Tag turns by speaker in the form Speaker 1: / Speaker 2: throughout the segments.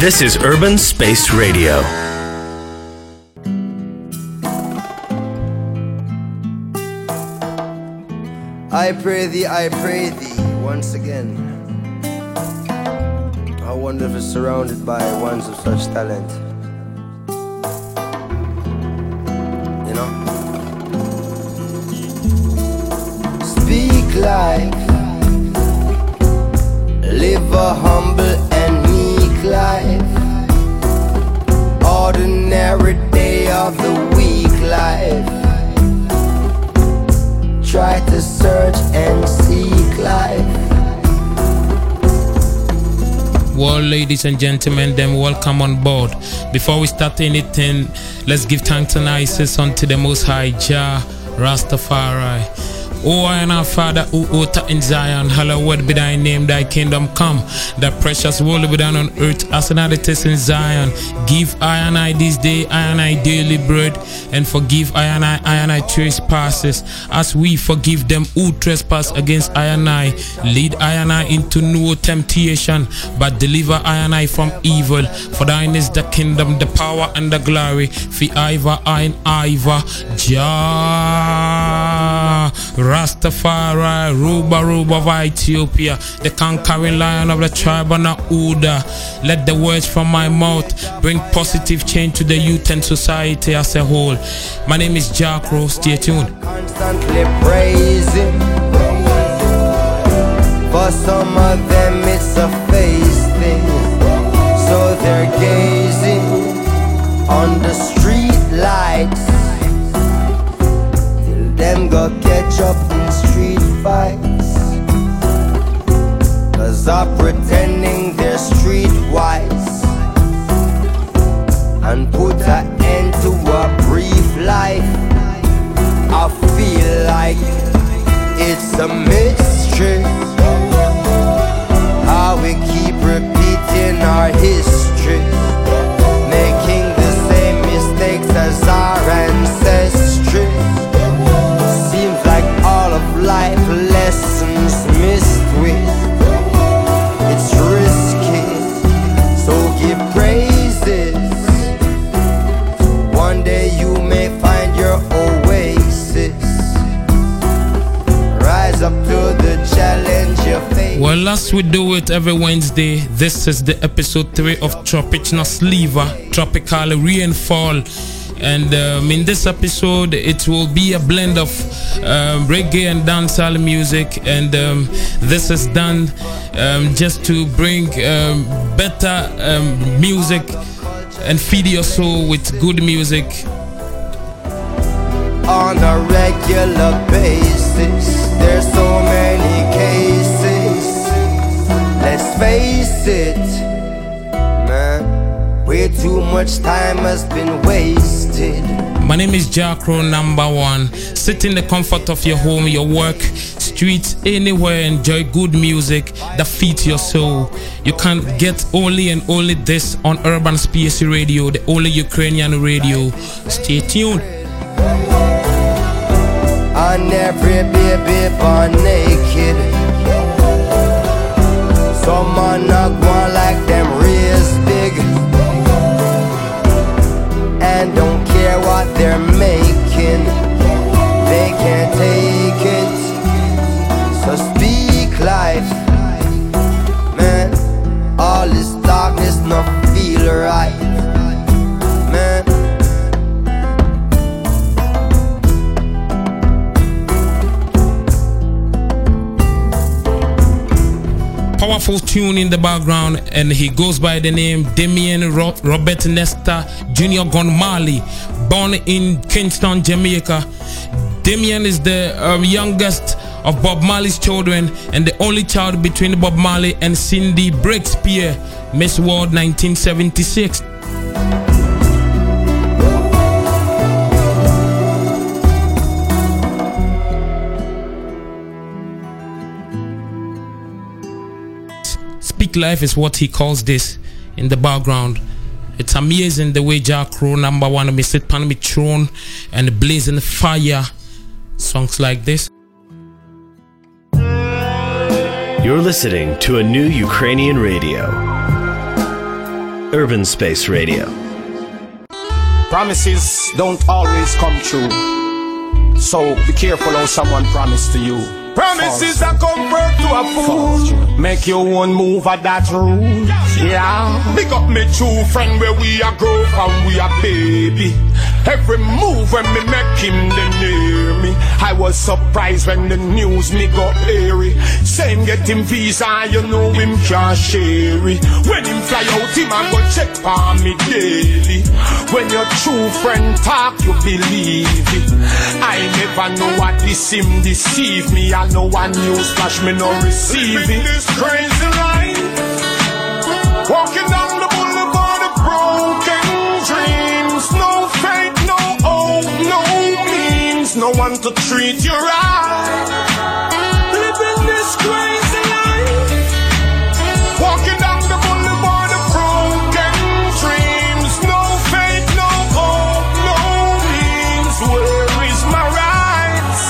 Speaker 1: This is Urban Space Radio.
Speaker 2: I pray thee, I pray thee once again. How wonderful surrounded by ones of such talent. You know? Speak life, live a humble Ordinary day of the week life try to search and seek life.
Speaker 3: Well, ladies and gentlemen, then welcome on board. Before we start anything, let's give thanks and praises unto the Most High Jah Rastafari. O and our Father who art in Zion, hallowed be thy name, thy kingdom come. Thy precious will be done on earth as it is in Zion. Give I and I this day, I and I daily bread, and forgive I and I, I and I trespasses, as we forgive them who trespass against I and I. Lead I and I into no temptation, but deliver I and I from evil. For thine is the kingdom, the power, and the glory. For Iva, I and Iva, Jah. Rastafari, Ruba Ruba of Ethiopia, the conquering lion of the tribe of Nauda. Let the words from my mouth bring positive change to the youth and society as a whole. My name is JahKrow. Stay tuned.
Speaker 2: Constantly praising. For some of them, it's a face thing. So they're gazing on the street lights. Them go catch up in street fights. Cause I'm pretending they're streetwise. And put an end to a brief life. I feel like it's a mystery how we keep repeating our history, making the same mistakes as our ancestry. Life lessons missed with. It's risky, so give praises. One day you may find your oasis. Rise up to the challenge you face.
Speaker 3: Well, as we do it every Wednesday, this is the episode 3 of Tropical Sliver, Tropical Rainfall. And um, in this episode, it will be a blend of um, reggae and dancehall music. And um, this is done um, just to bring um, better um, music and feed your soul with good music.
Speaker 2: on a regular basis. There's so many cases. Let's face it, man. Way too much time has been wasted.
Speaker 3: My name is JahKrow number one. Sit in the comfort of your home, your work, streets, anywhere, enjoy good music that feeds your soul. You can get only and only this on Urban Space Radio, the only Ukrainian radio. Stay tuned.
Speaker 2: And every baby born naked. Some man not one like them making. They can't take it. So speak life. Man, all this darkness not feel right.
Speaker 3: Powerful tune in the background, and he goes by the name Damian Ro- Robert Nesta Jr. Gong Marley, born in Kingston, Jamaica. Damian is the um, youngest of Bob Marley's children and the only child between Bob Marley and Cindy Breakspear, Miss World 1976. Speak Life is what he calls this in the background. It's amazing the way JahKrow number one, me sit pan me throne and blazing fire. Songs like this.
Speaker 1: You're listening to a new Ukrainian radio. Urban Space Radio.
Speaker 4: Promises don't always come true. So be careful how someone promised to you. Promises are comfort to a fool. Make your own move uh, at that rule. Yeah. Big up me true friend where we are grow from we are baby. Every move when me make him the near me. I was surprised when the news me got airy. Same get him visa, you know him can't share it. When him fly out, him a go check on me daily. When your true friend talk, you believe it. I never know what this him deceive me. I know one news flash me no receive it. This crazy life, walking down No one to treat you right. Living this crazy life, walking down the boulevard of broken dreams. No faith, no hope, no means. Where is my rights?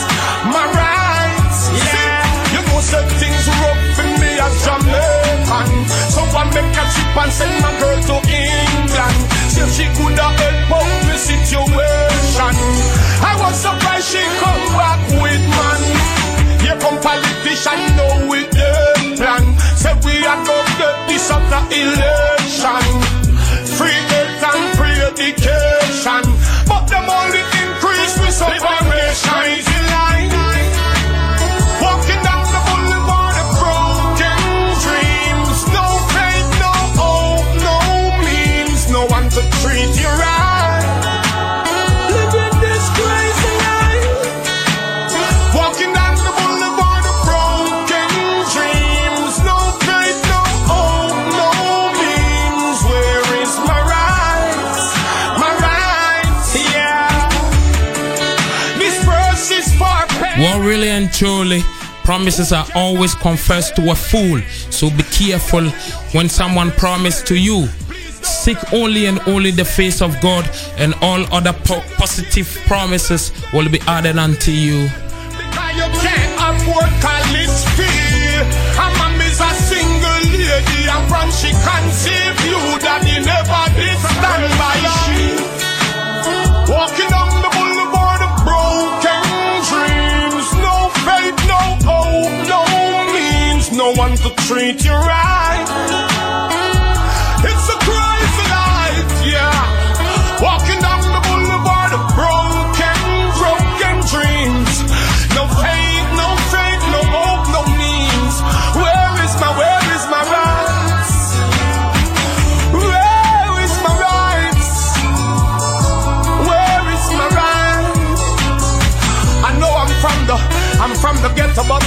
Speaker 4: My rights, yeah. You know some things rough in me as Jamaican. So I make a trip and send my girl to England. See she could have of the
Speaker 3: promises are always confessed to a fool. So be careful when someone promises to you. Seek only and only the face of God, and all other po- positive promises will be added unto you.
Speaker 4: Because you treat you right. It's a crazy yeah. Walking down the boulevard of broken, broken dreams. No faith, no faith, no hope, no means. Where is my, where is my rights? Where is my rights? Where is my rights? I know I'm from the, I'm from the ghetto, but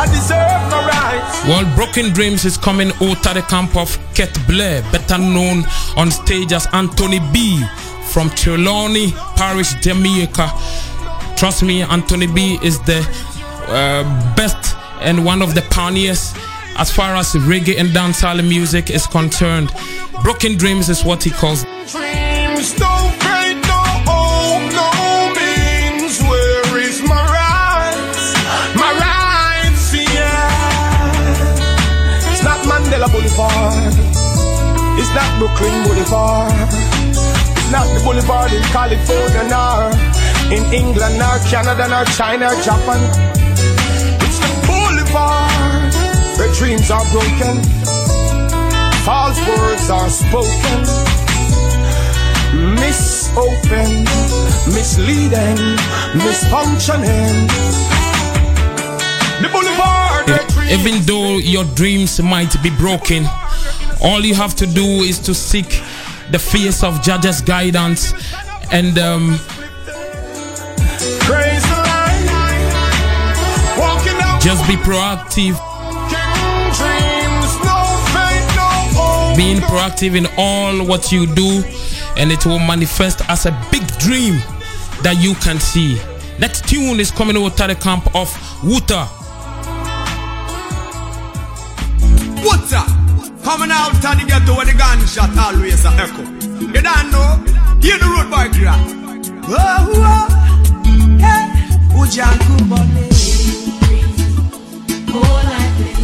Speaker 4: I deserve.
Speaker 3: Well, Broken Dreams is coming out of the camp of Keith Blair, better known on stage as Anthony B from Trelawny Parish, Jamaica. Trust me, Anthony B is the uh, best and one of the pioneers as far as reggae and dancehall music is concerned. Broken Dreams is what he calls
Speaker 4: It's not Brooklyn Boulevard. It's not the boulevard in California, nor in England, nor Canada, nor China, or Japan. It's the boulevard where dreams are broken, false words are spoken misopen, misleading, misfunctioning. The boulevard.
Speaker 3: Even though your dreams might be broken, all you have to do is to seek the face of Judge's guidance and um,
Speaker 4: Crazy life. Walking out
Speaker 3: just be proactive.
Speaker 4: dreams, no faith, no hope.
Speaker 3: Being proactive in all what you do, and it will manifest as a big dream that you can see. Next tune is coming over of the camp of
Speaker 5: Wutah. Coming out of the ghetto where the gunshot always a echo. You don't know? Hear the road boy cry. Oh, oh, hey, Ujanku Bone.
Speaker 6: All I can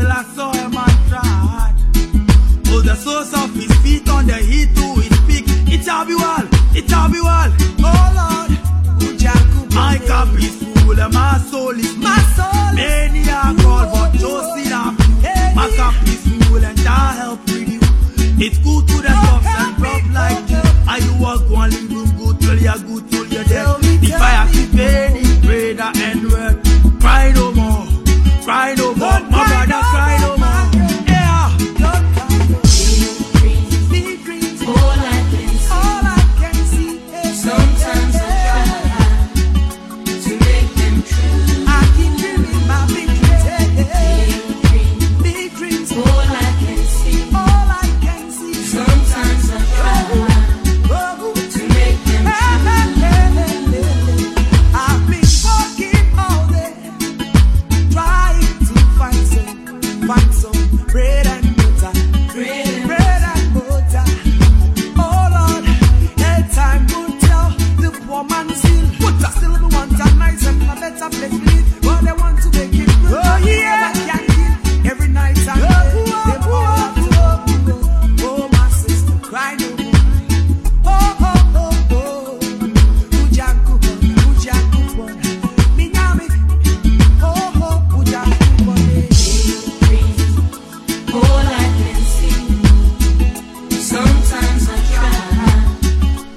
Speaker 6: till I
Speaker 7: saw him and tried. Oh, the soles of his feet on the heat to his peak. It shall be well, it shall be well. Oh Lord, my
Speaker 6: cup is
Speaker 7: full and my soul is
Speaker 6: my soul. Many are called,
Speaker 7: but chosen I'm My cup is full
Speaker 6: and I
Speaker 7: help
Speaker 6: with you. It's
Speaker 7: good
Speaker 6: to
Speaker 7: the soft and rough like you. Are you walk one little good till you're good till you're dead? If I have to pay any prayer and word, cry no more,
Speaker 6: cry no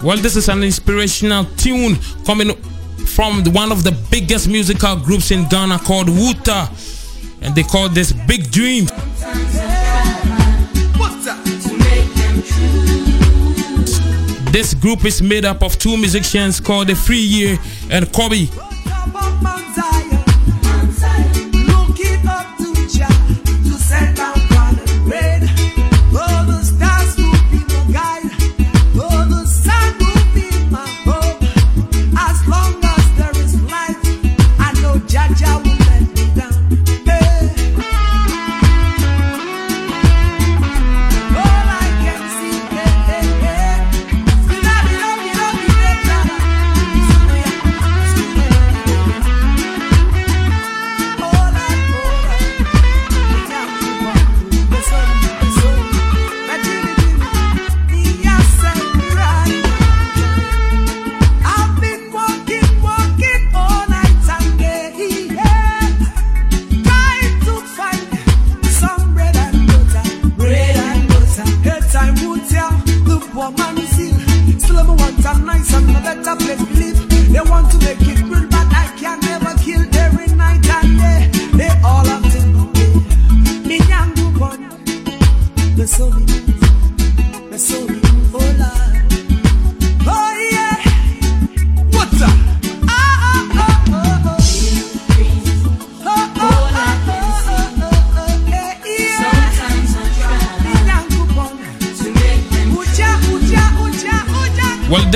Speaker 3: Well, this is an inspirational tune coming from one of the biggest musical groups in Ghana called Wutah. And they call this Big
Speaker 6: true.
Speaker 3: This group is made up of two musicians called Afriyie and Kobby.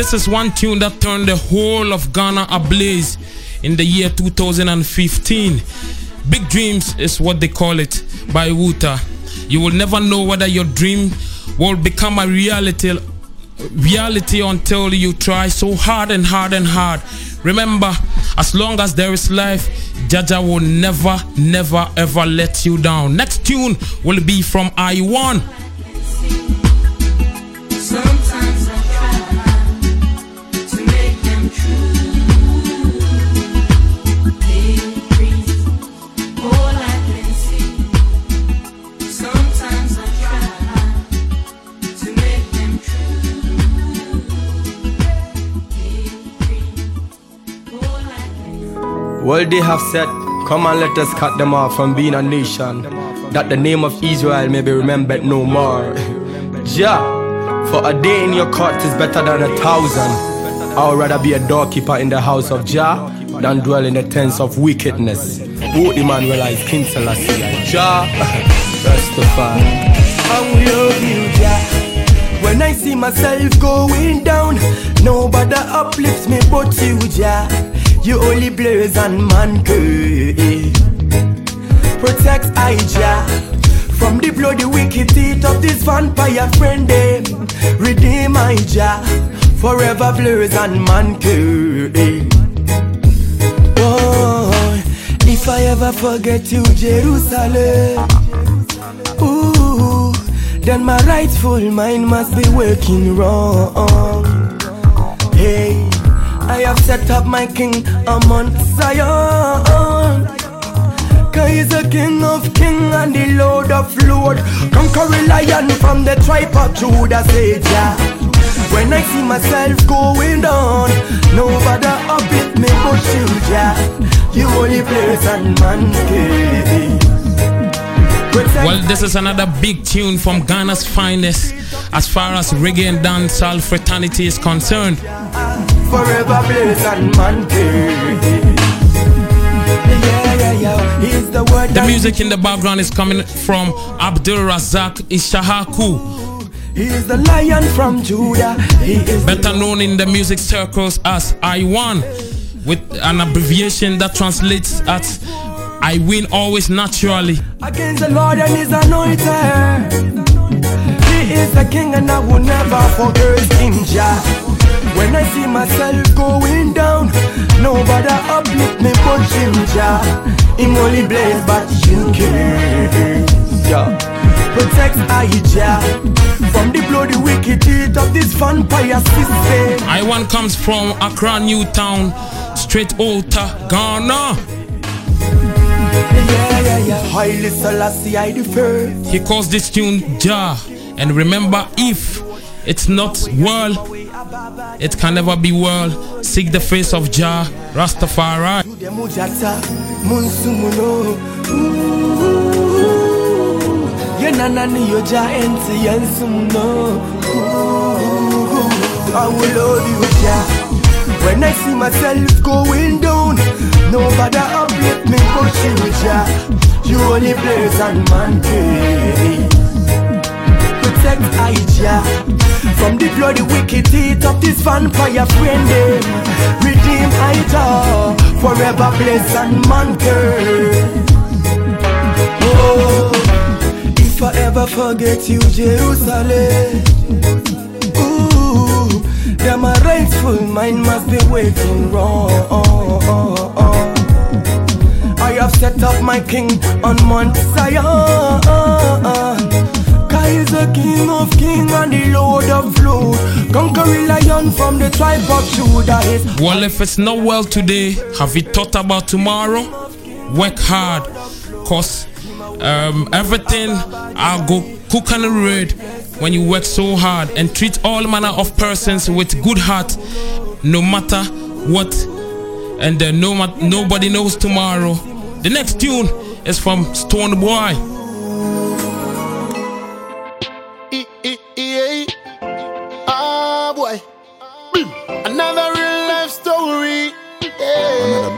Speaker 3: This is one tune that turned the whole of Ghana ablaze in the year 2015. Big Dreams is what they call it by Wutah. You will never know whether your dream will become a reality reality until you try so hard and hard and hard. Remember, as long as there is life, Jaja will never, never, ever let you down. Next tune will be from
Speaker 6: Iwan.
Speaker 8: Well, they have said, Come and let us cut them off from being a nation, that the name of Israel may be remembered no more. Jah, for a day in your court is better than a thousand. I would rather be a doorkeeper in the house of Jah than dwell in the tents of wickedness. O Emmanuel is King Selassie. Jah, Rastafari. I will love you, Jah. When I see myself going down, nobody uplifts me but you, Jah. You only blaze and man good. Protect Ija from the bloody wicked teeth of this vampire friend. eh. Redeem Ija forever blaze and man good. Oh, if I ever forget you, Jerusalem. Ooh, then my rightful mind must be working wrong. Hey, I have set up my king among Zion. Cause he's the king of king and the lord of lord. Conquering lion from the tribe of Judah, say. When I see myself going down, nobody uplift me but you, Jah. You only place and man.
Speaker 3: Well, this is another big tune from Ghana's finest as far as reggae and dancehall fraternity is concerned.
Speaker 8: Forever place and the word
Speaker 3: The
Speaker 8: that
Speaker 3: music in the background is coming from Abdul Razak Issahaku,
Speaker 8: He is the lion from Judah. He is
Speaker 3: better known in the music circles as Iwan, with an abbreviation that translates as I win always naturally.
Speaker 8: against the Lord and his anointed. He is the king and I will never forget him, Jah. When I see myself going down, nobody uplift me but Jah. Him only blaze, but you care. Yeah. Protect I, Jah, from the bloody wicked teeth of this vampire system.
Speaker 3: Iwan comes from Accra, Newtown, straight Ota, Ghana.
Speaker 8: Yeah, yeah, yeah. Haile Selassie, I first.
Speaker 3: He calls this tune Jah. And remember, if it's not world, it can never be world. Seek the face of Jah, Rastafari.
Speaker 8: I will love you, Jah. When I see myself going down, nobody uplift me but you, Jah. You only place and man. Protect Ija from the bloody wicked teeth of this vampire friend. Redeem Ija forever bless and man Oh, if I ever forget you, Jerusalem. Ooh, then my rightful mind must be waiting wrong. I have set up my king on Mount Zion. Kai is the king of king and the lord of lord. Conquering lion from the tribe of Judah.
Speaker 3: Well, if it's not well today, have you thought about tomorrow? Work hard, cause um, everything I'll go cook and road when you work so hard and treat all manner of persons with good heart, no matter what, and uh, no nobody knows tomorrow. The next tune is from
Speaker 9: Stonebwoy.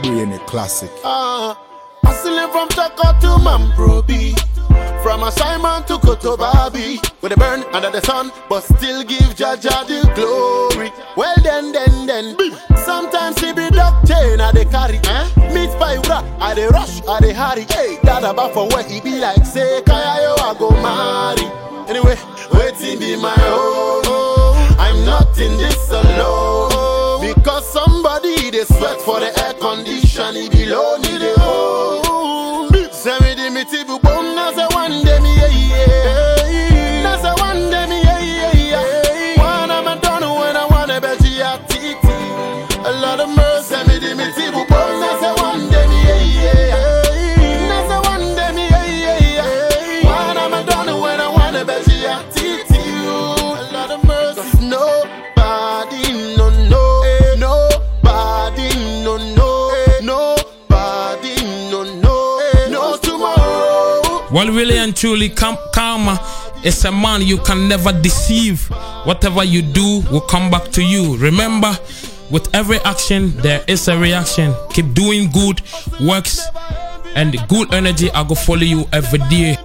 Speaker 9: Brainy classic.
Speaker 10: Ah. Hustling from Chaka to Mamprobi. From Ashaiman to Kotobabi. With a burn under the sun, but still give Jaja the glory. Well, then, then, then. Sometimes he be duck chain, I they carry. Eh? Meet by bra, I they rush, I they hurry. Hey, that about for where he be like, say, Kaya I go marry. Anyway, waiting be my home. I'm not in this alone. For the air condition, he below need
Speaker 3: Really and truly, Kam- Karma is a man you can never deceive. Whatever you do will come back to you. Remember, with every action, there is a reaction. Keep doing good works, and good energy I go follow you every day.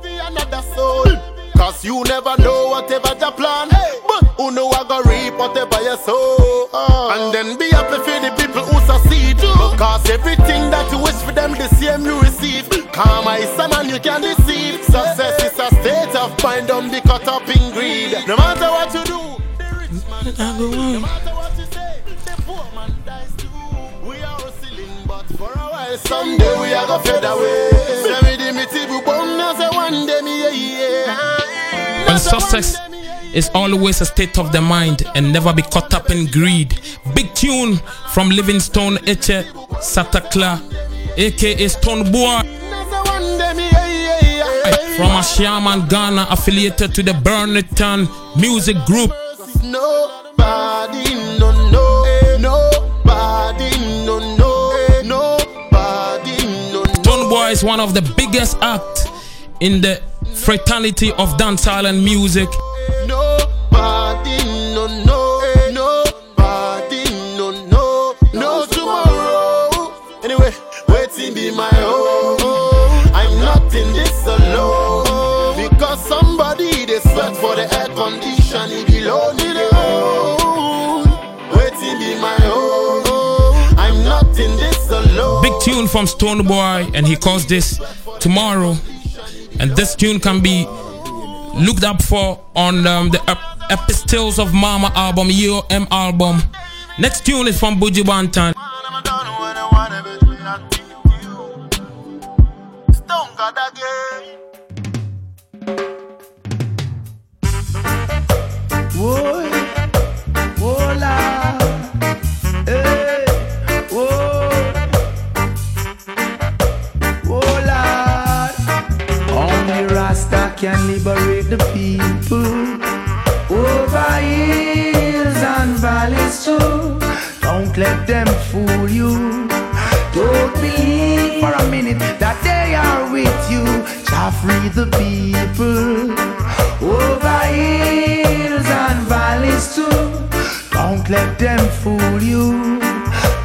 Speaker 10: Cause you never know whatever the plan. But who know I go reap whatever you sow. And then be happy for the people who succeed. Because everything that you wish for them, the same you receive. Karma is a man you can deceive. Success is a state of mind, don't be caught up in greed. No matter what you do, the rich man dies. No matter what you say, the poor man dies too. We are hustling, but for a while, someday we are gonna fade away. Say me the miti bu bum, na say one day me yeah yeah.
Speaker 3: Success is always a state of the mind and never be caught up in greed. Big tune from Livingstone Etse Satekla, aka Stonebwoy. From Ashaiman, Ghana, affiliated to the Burniton Music Group.
Speaker 10: Nobody no no nobody no no nobody no no
Speaker 3: Stonebwoy is one of the biggest acts in the fraternity of dancehall and music. Tune from Stonebwoy, and he calls this Tomorrow. And this tune can be looked up for on um, the Ep- Epistles of Mama album, Yo M album. Next tune is from Buju
Speaker 11: Banton. Let them fool you.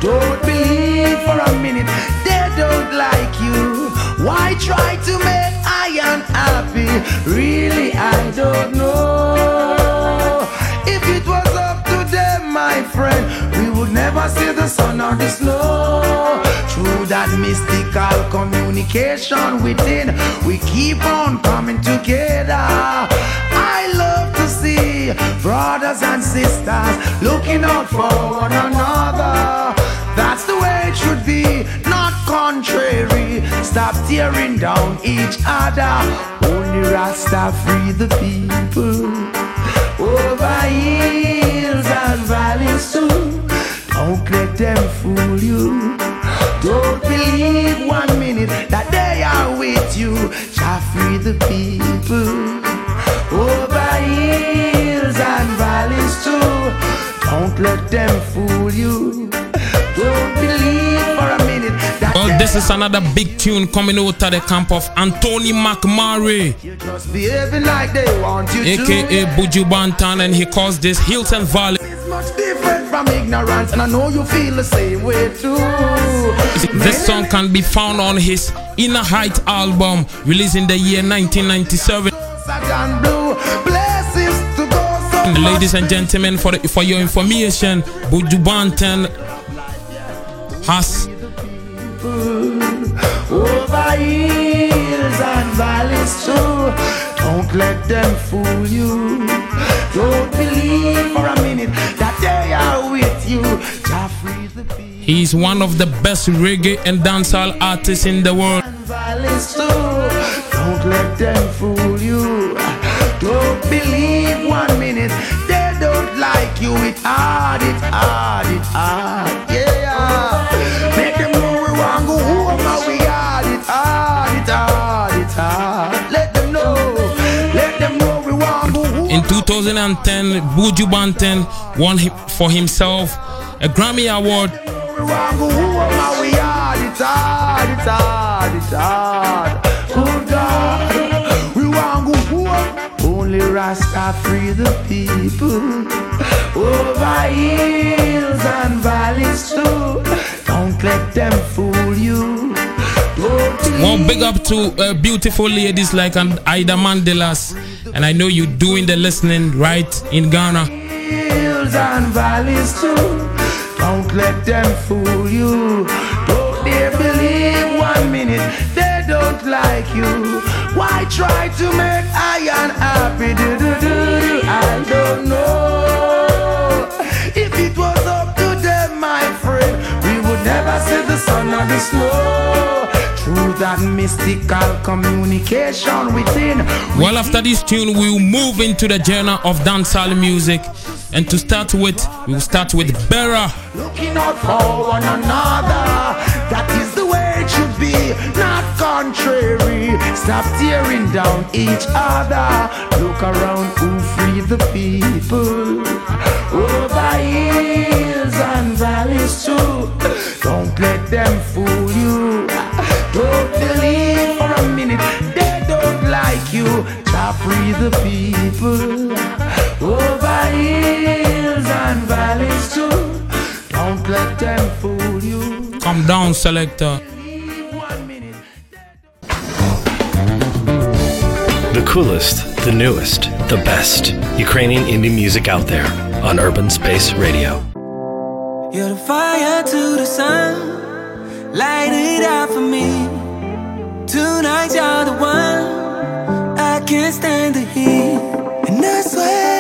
Speaker 11: Don't believe for a minute they don't like you. Why try to make I unhappy? Really, I don't know. If it was up to them, my friend, we would never see the sun or the snow. Through that mystical communication within, we keep on coming together. I love brothers and sisters looking out for one another. That's the way it should be, not contrary. Stop tearing down each other. Only Rasta free the people over hills and valleys too. Don't let them fool you. Don't believe one minute that they are with you. Shall free the people valleys too. Don't let them fool you. Don't believe for a minute
Speaker 3: Well, this is another big tune coming out of the camp of Anthony McMurray,
Speaker 11: you just behaving like they want you
Speaker 3: aka. Buju Banton, and he calls this Hilton Valley.
Speaker 11: It's much different from ignorance, and I know you feel the same way too.
Speaker 3: This song can be found on his Inner Height album, released in the year 1997. Ladies and gentlemen, for the, for your information, Buju Banton has
Speaker 11: over hills and valleys too. Don't let them fool you. Don't believe for a minute that they are with you. Jah free the people
Speaker 3: he's one of the best reggae and dancehall artists in the world.
Speaker 11: and valleys too. Don't let them fool you. Don't believe minute they don't like you. It hard, it hard, it hard. Yeah. Make them know we want go home and we hard, it hard, it hard, it hard. Let them know, let them know we want go home.
Speaker 3: In 2010, Buju Banton won for himself a Grammy Award
Speaker 11: We want go home and we hard, it hard, it hard, it hard. Only Rasta free the people over hills and valleys too. Don't let them fool you.
Speaker 3: Well, big up to uh, beautiful ladies like an Ida Mandelas. And I know you're doing the listening right in Ghana.
Speaker 11: hills and valleys too. Don't let them fool you. Don't they believe one minute they don't like you. Why try to make I unhappy? Do, do, do, do. I don't know. If it was up to them, my friend, we would never see the sun or the snow. Through that mystical communication within.
Speaker 3: Well, after this tune, we will move into the genre of dancehall music. And to start with, we will start with Bera.
Speaker 11: Looking out for one another. It should be, not contrary. Stop tearing down each other. Look around who free the people. Over hills and valleys too. Don't let them fool you. Don't believe for a minute they don't like you. Stop free the people. Over hills and valleys too. Don't let them fool you.
Speaker 3: Come down, selector.
Speaker 1: Coolest, the newest, the best Ukrainian indie music out there on Urban Space Radio.
Speaker 12: You're the fire to the sun, light it up for me. Tonight you're the one, I can't stand the heat. And I swear,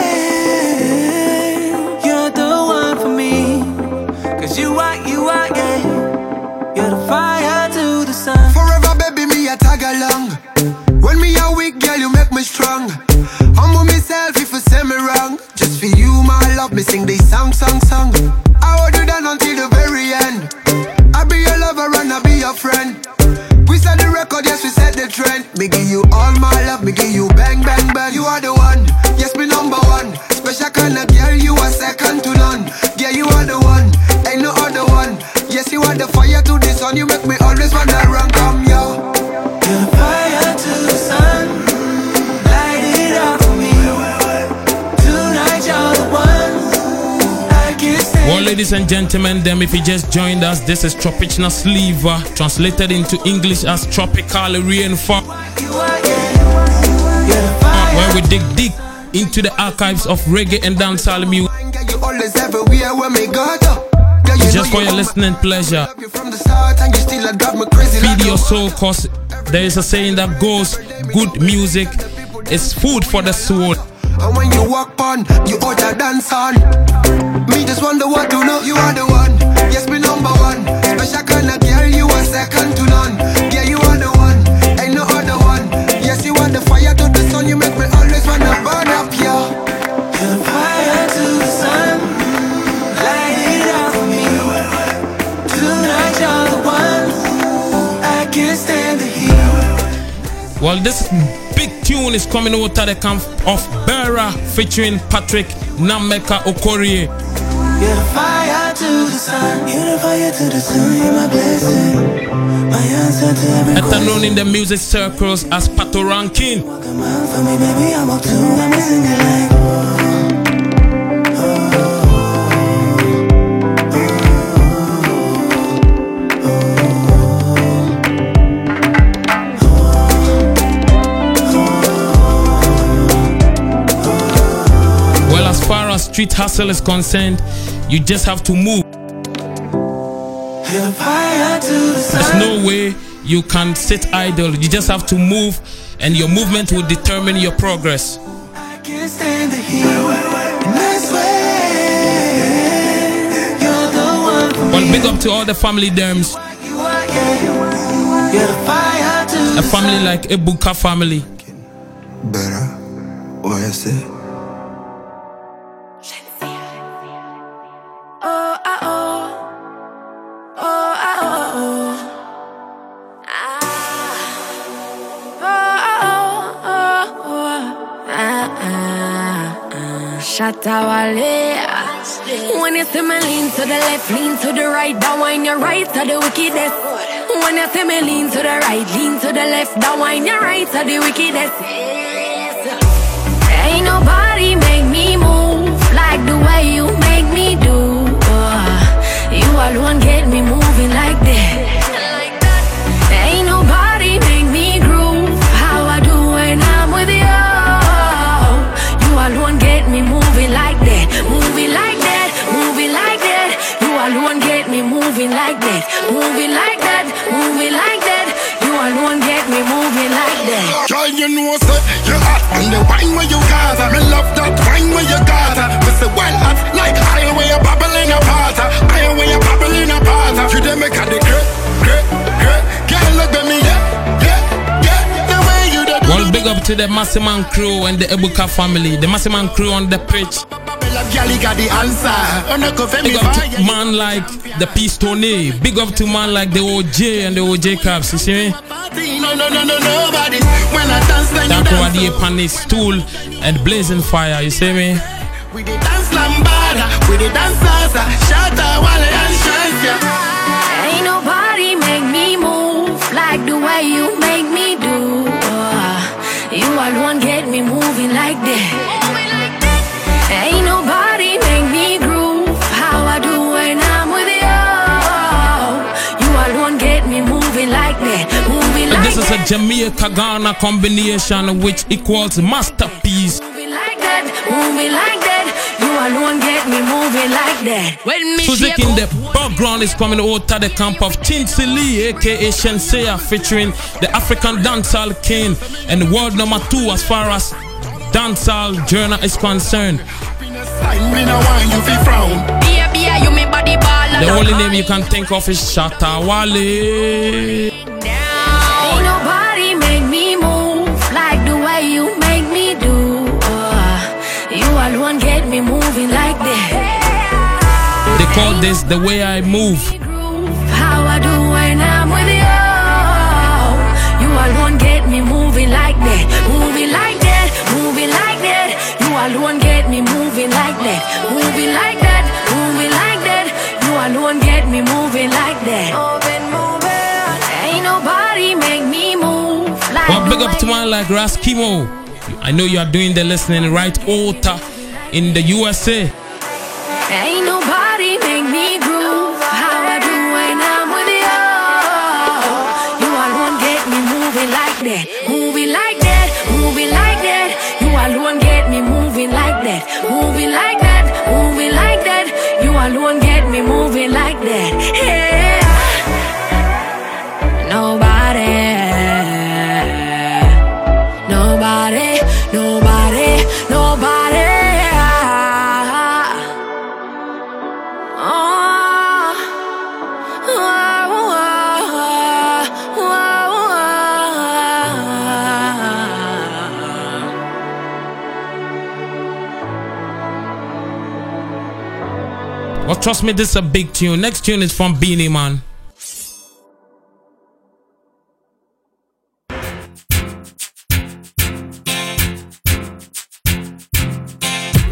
Speaker 3: gentlemen, them if you just joined us, this is Tropichna Sliva, translated into English as Tropical
Speaker 12: the fire.
Speaker 3: Uh, where we dig deep into the archives of reggae and dancehall music. Just for your listening pleasure. Feed your soul, cause there is a saying that goes, good music is food for the soul.
Speaker 13: And when you walk on, you a dance on. Me just wonder what to know. You are the one. Yes, me number one. Special kind of girl, you are second to none. Yeah, you are the one. Ain't no other one. Yes, you are the fire to the sun. You make me always wanna burn up, yeah.
Speaker 12: Fire to the sun, light it up for me. Tonight you're the one, I can't heat.
Speaker 3: Well, this big tune is coming out of the camp of Bera featuring Patrick Nnaemeka Okorie.
Speaker 12: You're the fire to the sun, you're the fire to the sun, you're my blessing, my answer to every
Speaker 3: Better known in the music circles as Patoranking.
Speaker 12: Walk a mile for me, baby, I'm up to, I'm singing like. oh,
Speaker 3: street hustle is concerned, you just have to move.
Speaker 12: You're the fire to the
Speaker 3: There's no way you can sit idle. You just have to move, and your movement will determine your progress.
Speaker 12: I can't stand the heat. And I swear, you're the one for
Speaker 3: Well, big up to all the family derms,
Speaker 12: You are, yeah. You're the fire to
Speaker 3: a family
Speaker 12: sun.
Speaker 3: like Ebuka family.
Speaker 13: Better. What I say?
Speaker 14: Shatta Wale. When you see me lean to the left, lean to the right, that wine your right to the wickedest. When you see me lean to the right, lean to the left, that wine your right to the wickedest. Ain't nobody make me move like the way you make me do. Uh, you alone get me moving like that. moving like that, moving like that. You alone get me moving like that.
Speaker 4: Girl, you know say you're hot and the wine where you gather. Me love that wine where you gather. This say well hot like iron where you bubbling apart. Iron where you bubbling apart. You dey make a the great, great, great Girl, look at me, yeah.
Speaker 3: Well, big up to the Massiman crew and the Ebuka family. The Massiman crew on the pitch. Big up to man like the Peace Tony. Big up to man like the OJ and the OJ Caps. You see me?
Speaker 15: No, no, no, no, nobody. When I dance, then you
Speaker 3: That
Speaker 15: dance.
Speaker 3: the pan stool and blazing fire. You see me?
Speaker 15: We dey dance lambada, we dey dance salsa, shatta, wale
Speaker 14: moving like
Speaker 3: This is a
Speaker 14: that.
Speaker 3: Jamaica Ghana combination which equals masterpiece.
Speaker 14: Moving like that, moving like that. You alone get me moving like that. When me
Speaker 3: Music in the background is coming out of the camp of Chinsea Lee, aka Shenseea, featuring the African dancehall king and world number two as far as dancehall journal is concerned.
Speaker 15: Me no want you fi frown.
Speaker 14: Baby, you me body ball
Speaker 3: The only name you can think of is Shatta this the way I move.
Speaker 14: How I do when I'm with you. You alone get me moving like that, moving like that, moving like that. You alone get me moving like that, moving like that, moving like that. You alone get me moving like that. Moving, moving. Ain't nobody make me move like
Speaker 3: Well, big up to man like Raskimo. I know you are doing the listening right Ota in the USA.
Speaker 14: Ain't get me moving like that. Yeah.
Speaker 3: Trust me, this is a big tune. Next tune is from Beenie Man.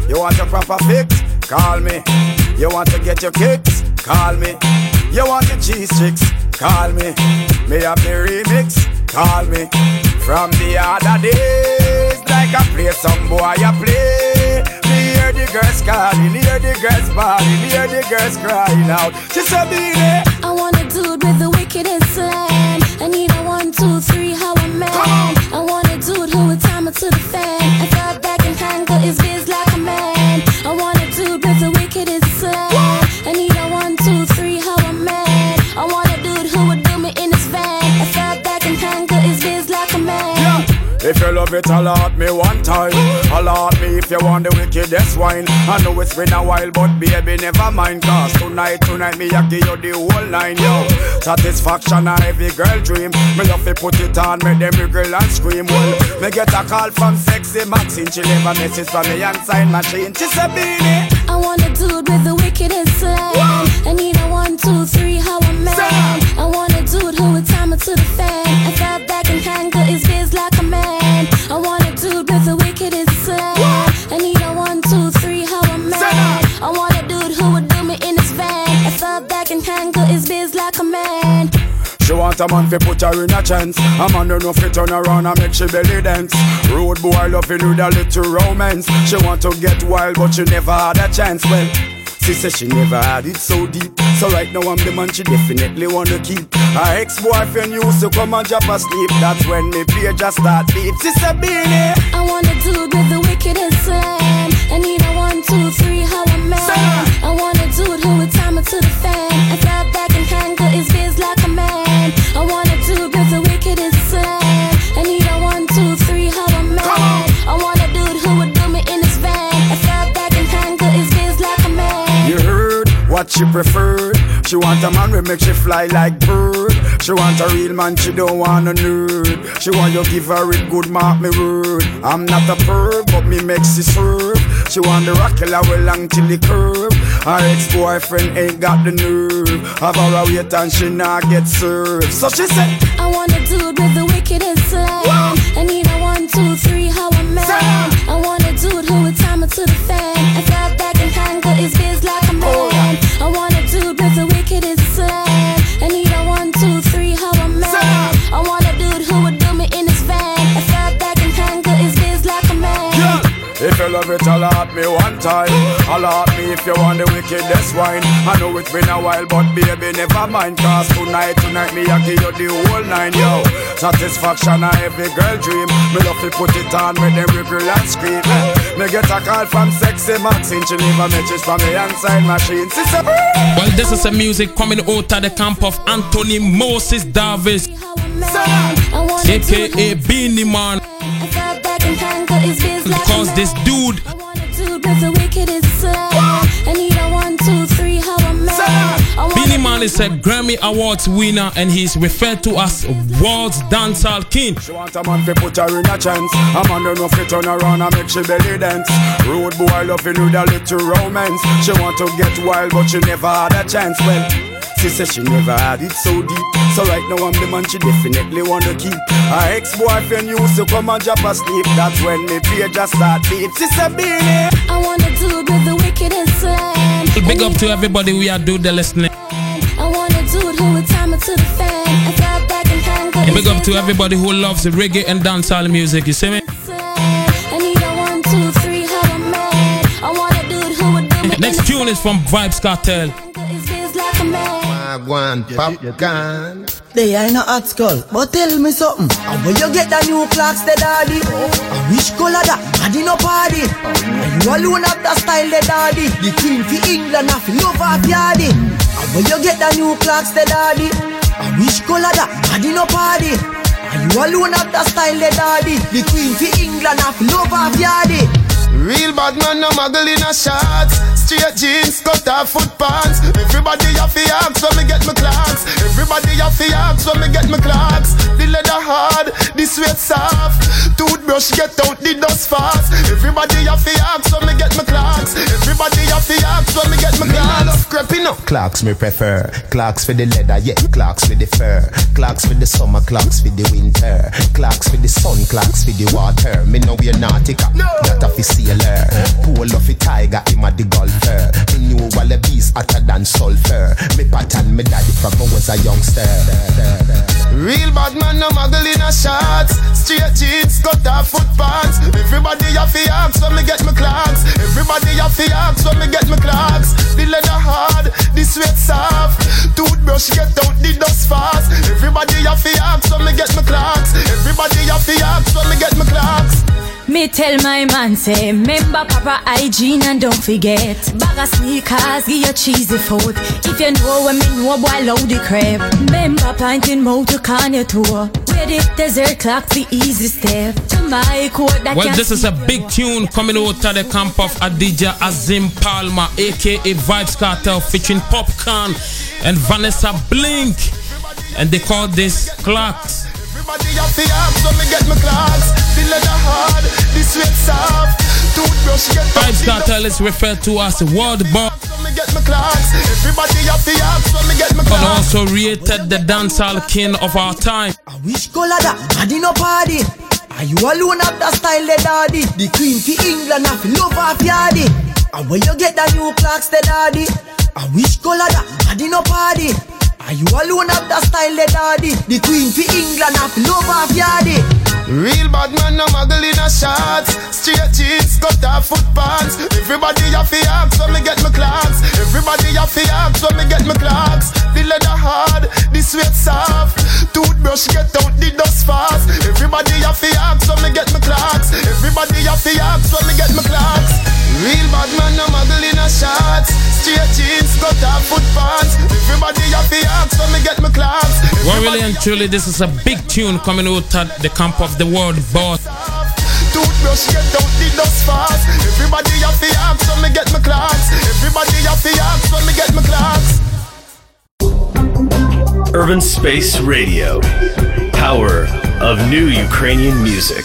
Speaker 16: You want a proper fix? Call me. You want to get your kicks? Call me. You want your cheese sticks? Call me. Me have the remix? Call me. From the other days, like I play some boy, I play. Hear the girls calling, hear the girls bawling, hear the girls crying out. She said, Beenie.
Speaker 17: I want a dude with the wickedest slam. I need a one, two, three, how a man. I want a dude who would time it to the fan.
Speaker 16: Love it, alert me one time. Alert me if you want the wickedest wine. I know it's been a while, but baby, never mind. Cause tonight, tonight, me, I give you the whole line, yo. Satisfaction, a every girl dream. Me love to put it on, make them wiggle and scream. Well, me get a call from sexy Maxine. She leave a message from me and sign machine. She said, Beenie.
Speaker 17: I want a dude with the wickedest slam. I need a one, two, three, how a man. A man
Speaker 16: fi put her in a chance A man who no fit turn around and make she belly dance. Road boy loving with a little romance. She want to get wild but she never had a chance. Well, she said she never had it so deep. So right now I'm the man she definitely wanna keep. Her ex-boyfriend used to come and drop asleep That's when me page just start beat She said, Beenie
Speaker 17: I want a dude with the wickedest slam. I need a one, two, three, how a man. I want a dude who
Speaker 16: what she preferred. She want a man who make she fly like bird. She want a real man, she don't want a nerd. She want you give her a good mark, me word. I'm not a perv, but me makes she serve. She want the rock killer well long till the curve. Her ex-boyfriend ain't got the nerve. Have her a wait and she not get served. So she said,
Speaker 17: I want a dude with the wickedest slang. I need a one, two, three,
Speaker 16: If you love it, alert me one time. Alert me if you want the wickedest wine. I know it's been a while, but baby, never mind. Cause tonight, tonight, me, I give you the whole nine, yo. Satisfaction, a every girl dream. Me love to put it on, make them wiggle and scream. Me get a call from sexy Maxine. She leave a message from the inside machine. Sister,
Speaker 3: Well, this is a music coming out of the camp of Anthony Moses Davis, aka Beenie Man. Because this dude,
Speaker 17: Dude want
Speaker 3: Man is a Grammy Awards winner and he's referred to as World's Dancehall King.
Speaker 16: She want a man to put her in a chance. A man don't know fi turn around and make she belly dance. Rude boy loving with a little romance. She want to get wild but she never had a chance. Well, she said she never had it so deep. So right now I'm the man she definitely wanna keep. Her ex-boyfriend used to come and drop asleep. That's when me fear just start beat. She said, Beenie.
Speaker 17: I want a dude with the wickedest slang.
Speaker 3: Big up to everybody we are doing the listening.
Speaker 17: And handle
Speaker 3: And
Speaker 17: his
Speaker 3: big up to everybody who loves the reggae and dancehall music. You see me?
Speaker 17: I need a one, two, three, how a man. I want a dude who would do me
Speaker 3: Next tune is from Vybz Kartel.
Speaker 17: his biz like a.
Speaker 18: One pop.
Speaker 8: They ain't no hot skull, but tell me something. And where you get the new Clarks, the daddy? And which color that? Daddy no party. And you alone have the style, the daddy. The queen for England, have love off yardy. And where you get the new Clarks, the daddy? Which color that? Daddy no party. Are you alone have the style, the daddy. The queen for England, have love off yardy.
Speaker 18: Real bad man, no muggle in a shots. Straight jeans, cut off foot pants. Everybody have to ask when me get my Clarks. Everybody have to ask when me get my Clarks. The leather hard, the sweat soft. Toothbrush get out the dust fast. Everybody have to ask when me get my Clarks. Everybody have to ask when me get my Clarks. love creeping up.
Speaker 9: Clarks me prefer. Clarks for the leather, yeah. Clarks for the fur. Clarks for the summer, Clarks for the winter. Clarks for the sun, Clarks for the water. Me know we're nautica, not a sailor. Pull off a tiger, him a the golfer. Me knew all the beast hotter than sulfur. Me pattern me daddy from when was a youngster.
Speaker 18: Real bad man, no muggle in a shots. Straight jeans, cut off foot pants. Me
Speaker 12: tell my man say, remember proper hygiene and don't forget. Bag of sneakers, give your cheesy food. If you know what me know, boy, load the crap. Remember planting mouth to Kanye tour. Where the desert clock the easy step. To my
Speaker 3: Well, this is a big tune coming out of the camp of Adidja Azim Palmer, aka Vybz Kartel, featuring Popcaan and Vanessa Bling. And they call this Clarks.
Speaker 18: Everybody have to ask when me get my Clarks. The leather hard, the sweat soft. Toothbrush get out
Speaker 3: Vibes
Speaker 18: the
Speaker 3: Cartel is referred to as World Boss
Speaker 18: when me get my Clarks. Everybody have to ask when me get my
Speaker 3: and also rated the dancehall king of our time.
Speaker 8: Which color that? Daddy no party. Are you alone have the style, the daddy? The queen for England, have love off yardy. And where you get the new Clarks, the daddy? And which color that? Daddy no party. Are you alone have the style, the daddy? The queen for England, have love off yardy.
Speaker 18: Real bad man, no muggle in a shots. Straight jeans, cut off foot pants. Everybody have to ask when me get my Clarks. Everybody have to ask when me get my Clarks. The leather hard, the sweat soft. Toothbrush get out the dust fast. Everybody have to ask when me get my Clarks. Everybody have to ask when me get my Clarks. Real bad man, no muggle in a shots. Straight jeans, cut off foot pants. Everybody have to ask when me get my Clarks.
Speaker 3: Well, really and truly, this is a big tune coming out of the camp of the world boss.
Speaker 18: Toothbrush get out the dust fast. Everybody have to ask when me get my Clarks. Everybody have to ask when me get my Clarks.
Speaker 1: Urban Space Radio. Power of new Ukrainian music.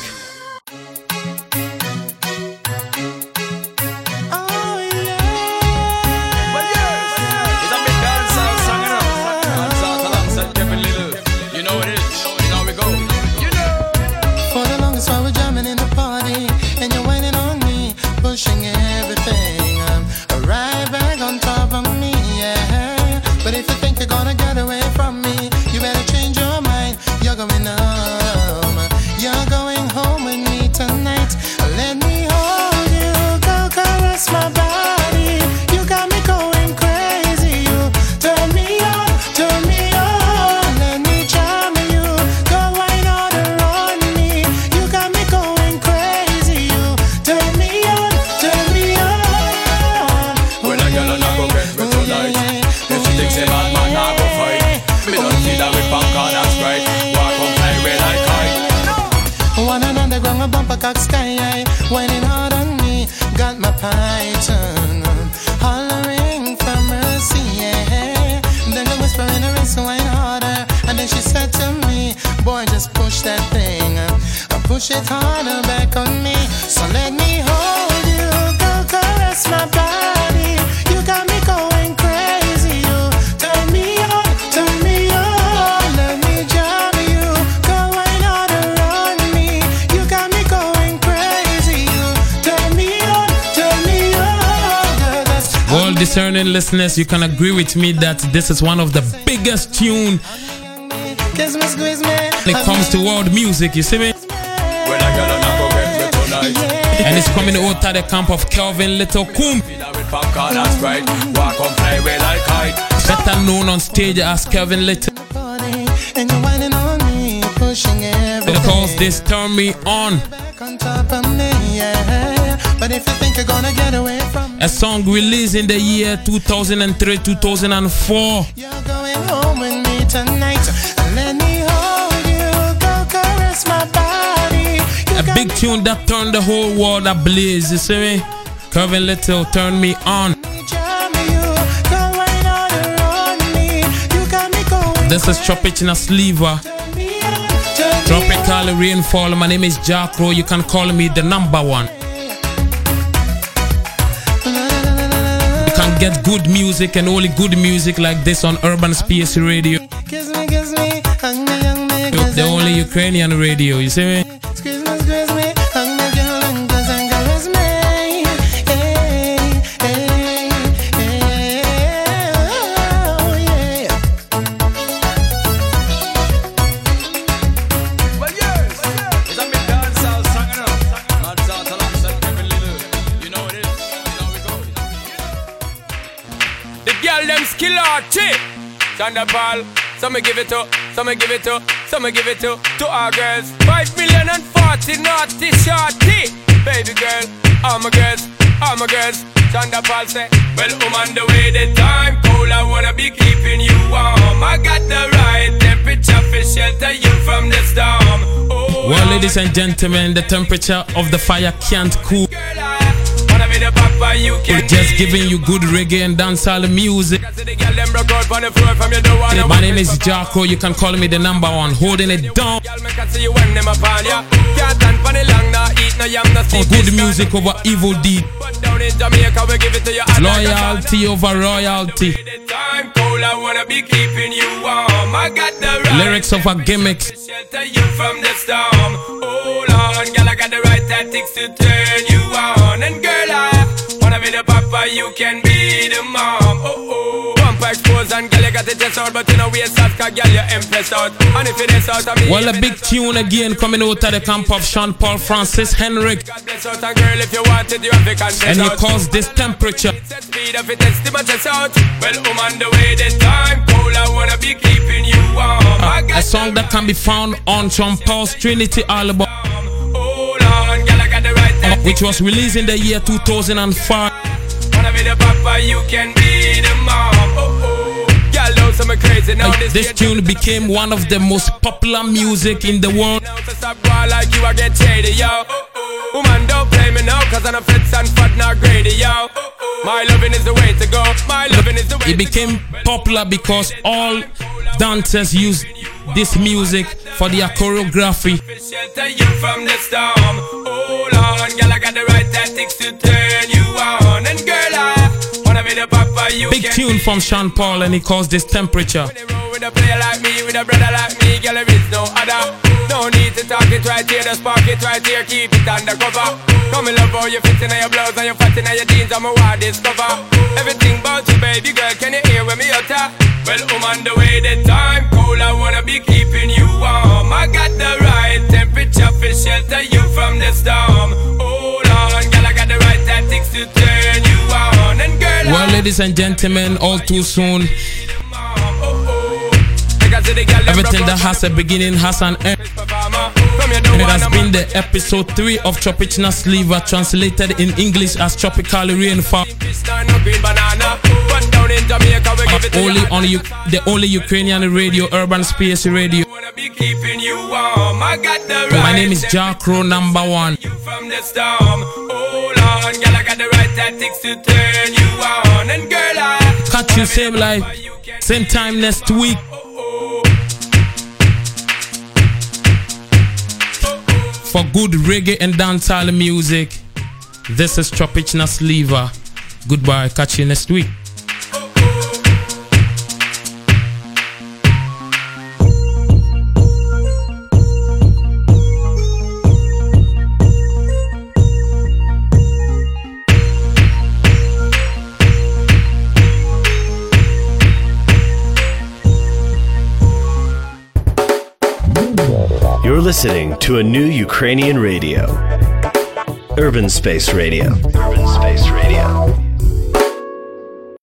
Speaker 19: Cock sky high, whining hard on me. Got my python hollering for mercy, yeah. Then the whisper in her wrist, whine harder. And then she said to me, Boy, just push that thing. Push it harder back on me. So let me hold you, go caress my body.
Speaker 3: Well, discerning listeners, you can agree with me that this is one of the biggest tune
Speaker 19: kiss me, squeeze me.
Speaker 3: when it comes to world music. You see me?
Speaker 5: When a girl and I go get me tonight
Speaker 3: And it's coming out of the camp of Kevin Lyttle Coom,
Speaker 5: on and sprite Walk on fly red like kite
Speaker 3: better known on stage as Kevin Lyttle.
Speaker 19: And you're whining on me, pushing everything.
Speaker 3: Because this turn me on.
Speaker 19: But if you think you're gonna get away from
Speaker 3: A song released in the year 2003 2004.
Speaker 19: You're going home with me tonight. Let me hold you, go caress my body.
Speaker 3: A big tune that turned the whole world ablaze. You see me? Kevin Lyttle turn me on.
Speaker 19: Jam you, go wine all around me. You got me going.
Speaker 3: This is Tropichna Zlyva. Tropical rainfall. My name is JahKrow. You can call me the number one. Can get good music and only good music like this on Urban Space Radio.
Speaker 19: Kiss me, kiss me, hug me, hug me,
Speaker 3: The only Ukrainian radio. You see me?
Speaker 5: Some me give it to, some me give it to Some me give it to, to our girls. Five million and forty naughty shorty. Baby girl, all my girls, all my girls. Thunderball say Well, I'm on the way, the time cold I wanna be keeping you warm. I got the right temperature for shelter you from the storm. Oh,
Speaker 3: Well, ladies and gentlemen, the temperature of the fire can't cool.
Speaker 5: Wanna be the papa you
Speaker 3: We're just giving you good reggae and dancehall music.
Speaker 5: The girl them broke out on the floor from you don't wanna
Speaker 3: My name is JahKrow, You can call me the number one, holding it down.
Speaker 5: can see you when them upon ya Can't stand for the long, nah eat no yam, no
Speaker 3: For
Speaker 5: sleep
Speaker 3: good music over evil deed.
Speaker 5: Down in Jamaica we give it to you hot like a
Speaker 3: Loyalty over royalty.
Speaker 5: time cold I wanna be keeping you warm I got the right
Speaker 3: Lyrics over gimmicks.
Speaker 5: shelter you from the storm Hold on, girl I got the right tactics to turn you be you can be the mom Oh oh Bumper exposed and girl you got the chest out But you know waist out cause girl you impressed out And if it is out of me
Speaker 3: Well, a big tune again coming out of the camp of Sean Paul Francis Henriques.
Speaker 5: Bless out and girl if you want it you have to
Speaker 3: And he
Speaker 5: out
Speaker 3: calls this temperature.
Speaker 5: Speed of it my chest out Well on the way this time cold I wanna be keeping you warm I
Speaker 3: A song that can be found on Sean Paul's Trinity album,
Speaker 5: hold on girl I got the right
Speaker 3: uh, which was released in the year 2005.
Speaker 5: Wanna be the papa, you can be the mom. Oh oh. Girl, so me crazy now.
Speaker 3: Like, this tune became one of the most popular music in the world.
Speaker 5: Stop boy like you, I get shady, yo. Oh, oh. Woman, don't play me now, cause I'm a fits and fat, not greedy, yo. Oh, My loving is the way to go. My loving is the way
Speaker 3: It became popular because all dancers use this music for their choreography.
Speaker 5: shelter you from the storm. Hold on, girl, I got the right tactics to turn you on. And girl,
Speaker 3: Big tune from Sean Paul and he calls this temperature.
Speaker 5: with a player like me, with a brother like me, girl, there is no other. No need to talk it right here, just spark it right here, keep it undercover. Come and love how you fit in your blouse and you fat in your jeans, I'm a wild discover. Everything about you, baby girl, can you hear when me utter? Well, I'm on the way, the time cold, I wanna be keeping you warm. I got the right temperature for shelter you from the storm. Hold
Speaker 3: ladies and gentlemen, all too soon, everything that has a beginning has an end. And it has been the episode 3 of Tropichna Zlyva, translated in English as Tropically Rainfall. Only on the only Ukrainian radio, Urban Space Radio. My name is JahKrow, number one.
Speaker 5: Tactics to turn you on. And girl, I
Speaker 3: Catch you same life, same time next week. Oh, oh. Oh, For good reggae and dancehall music, this is Tropichna Zlyva. Goodbye, catch you next week.
Speaker 1: Listening to a new Ukrainian radio. Urban Space Radio. Urban Space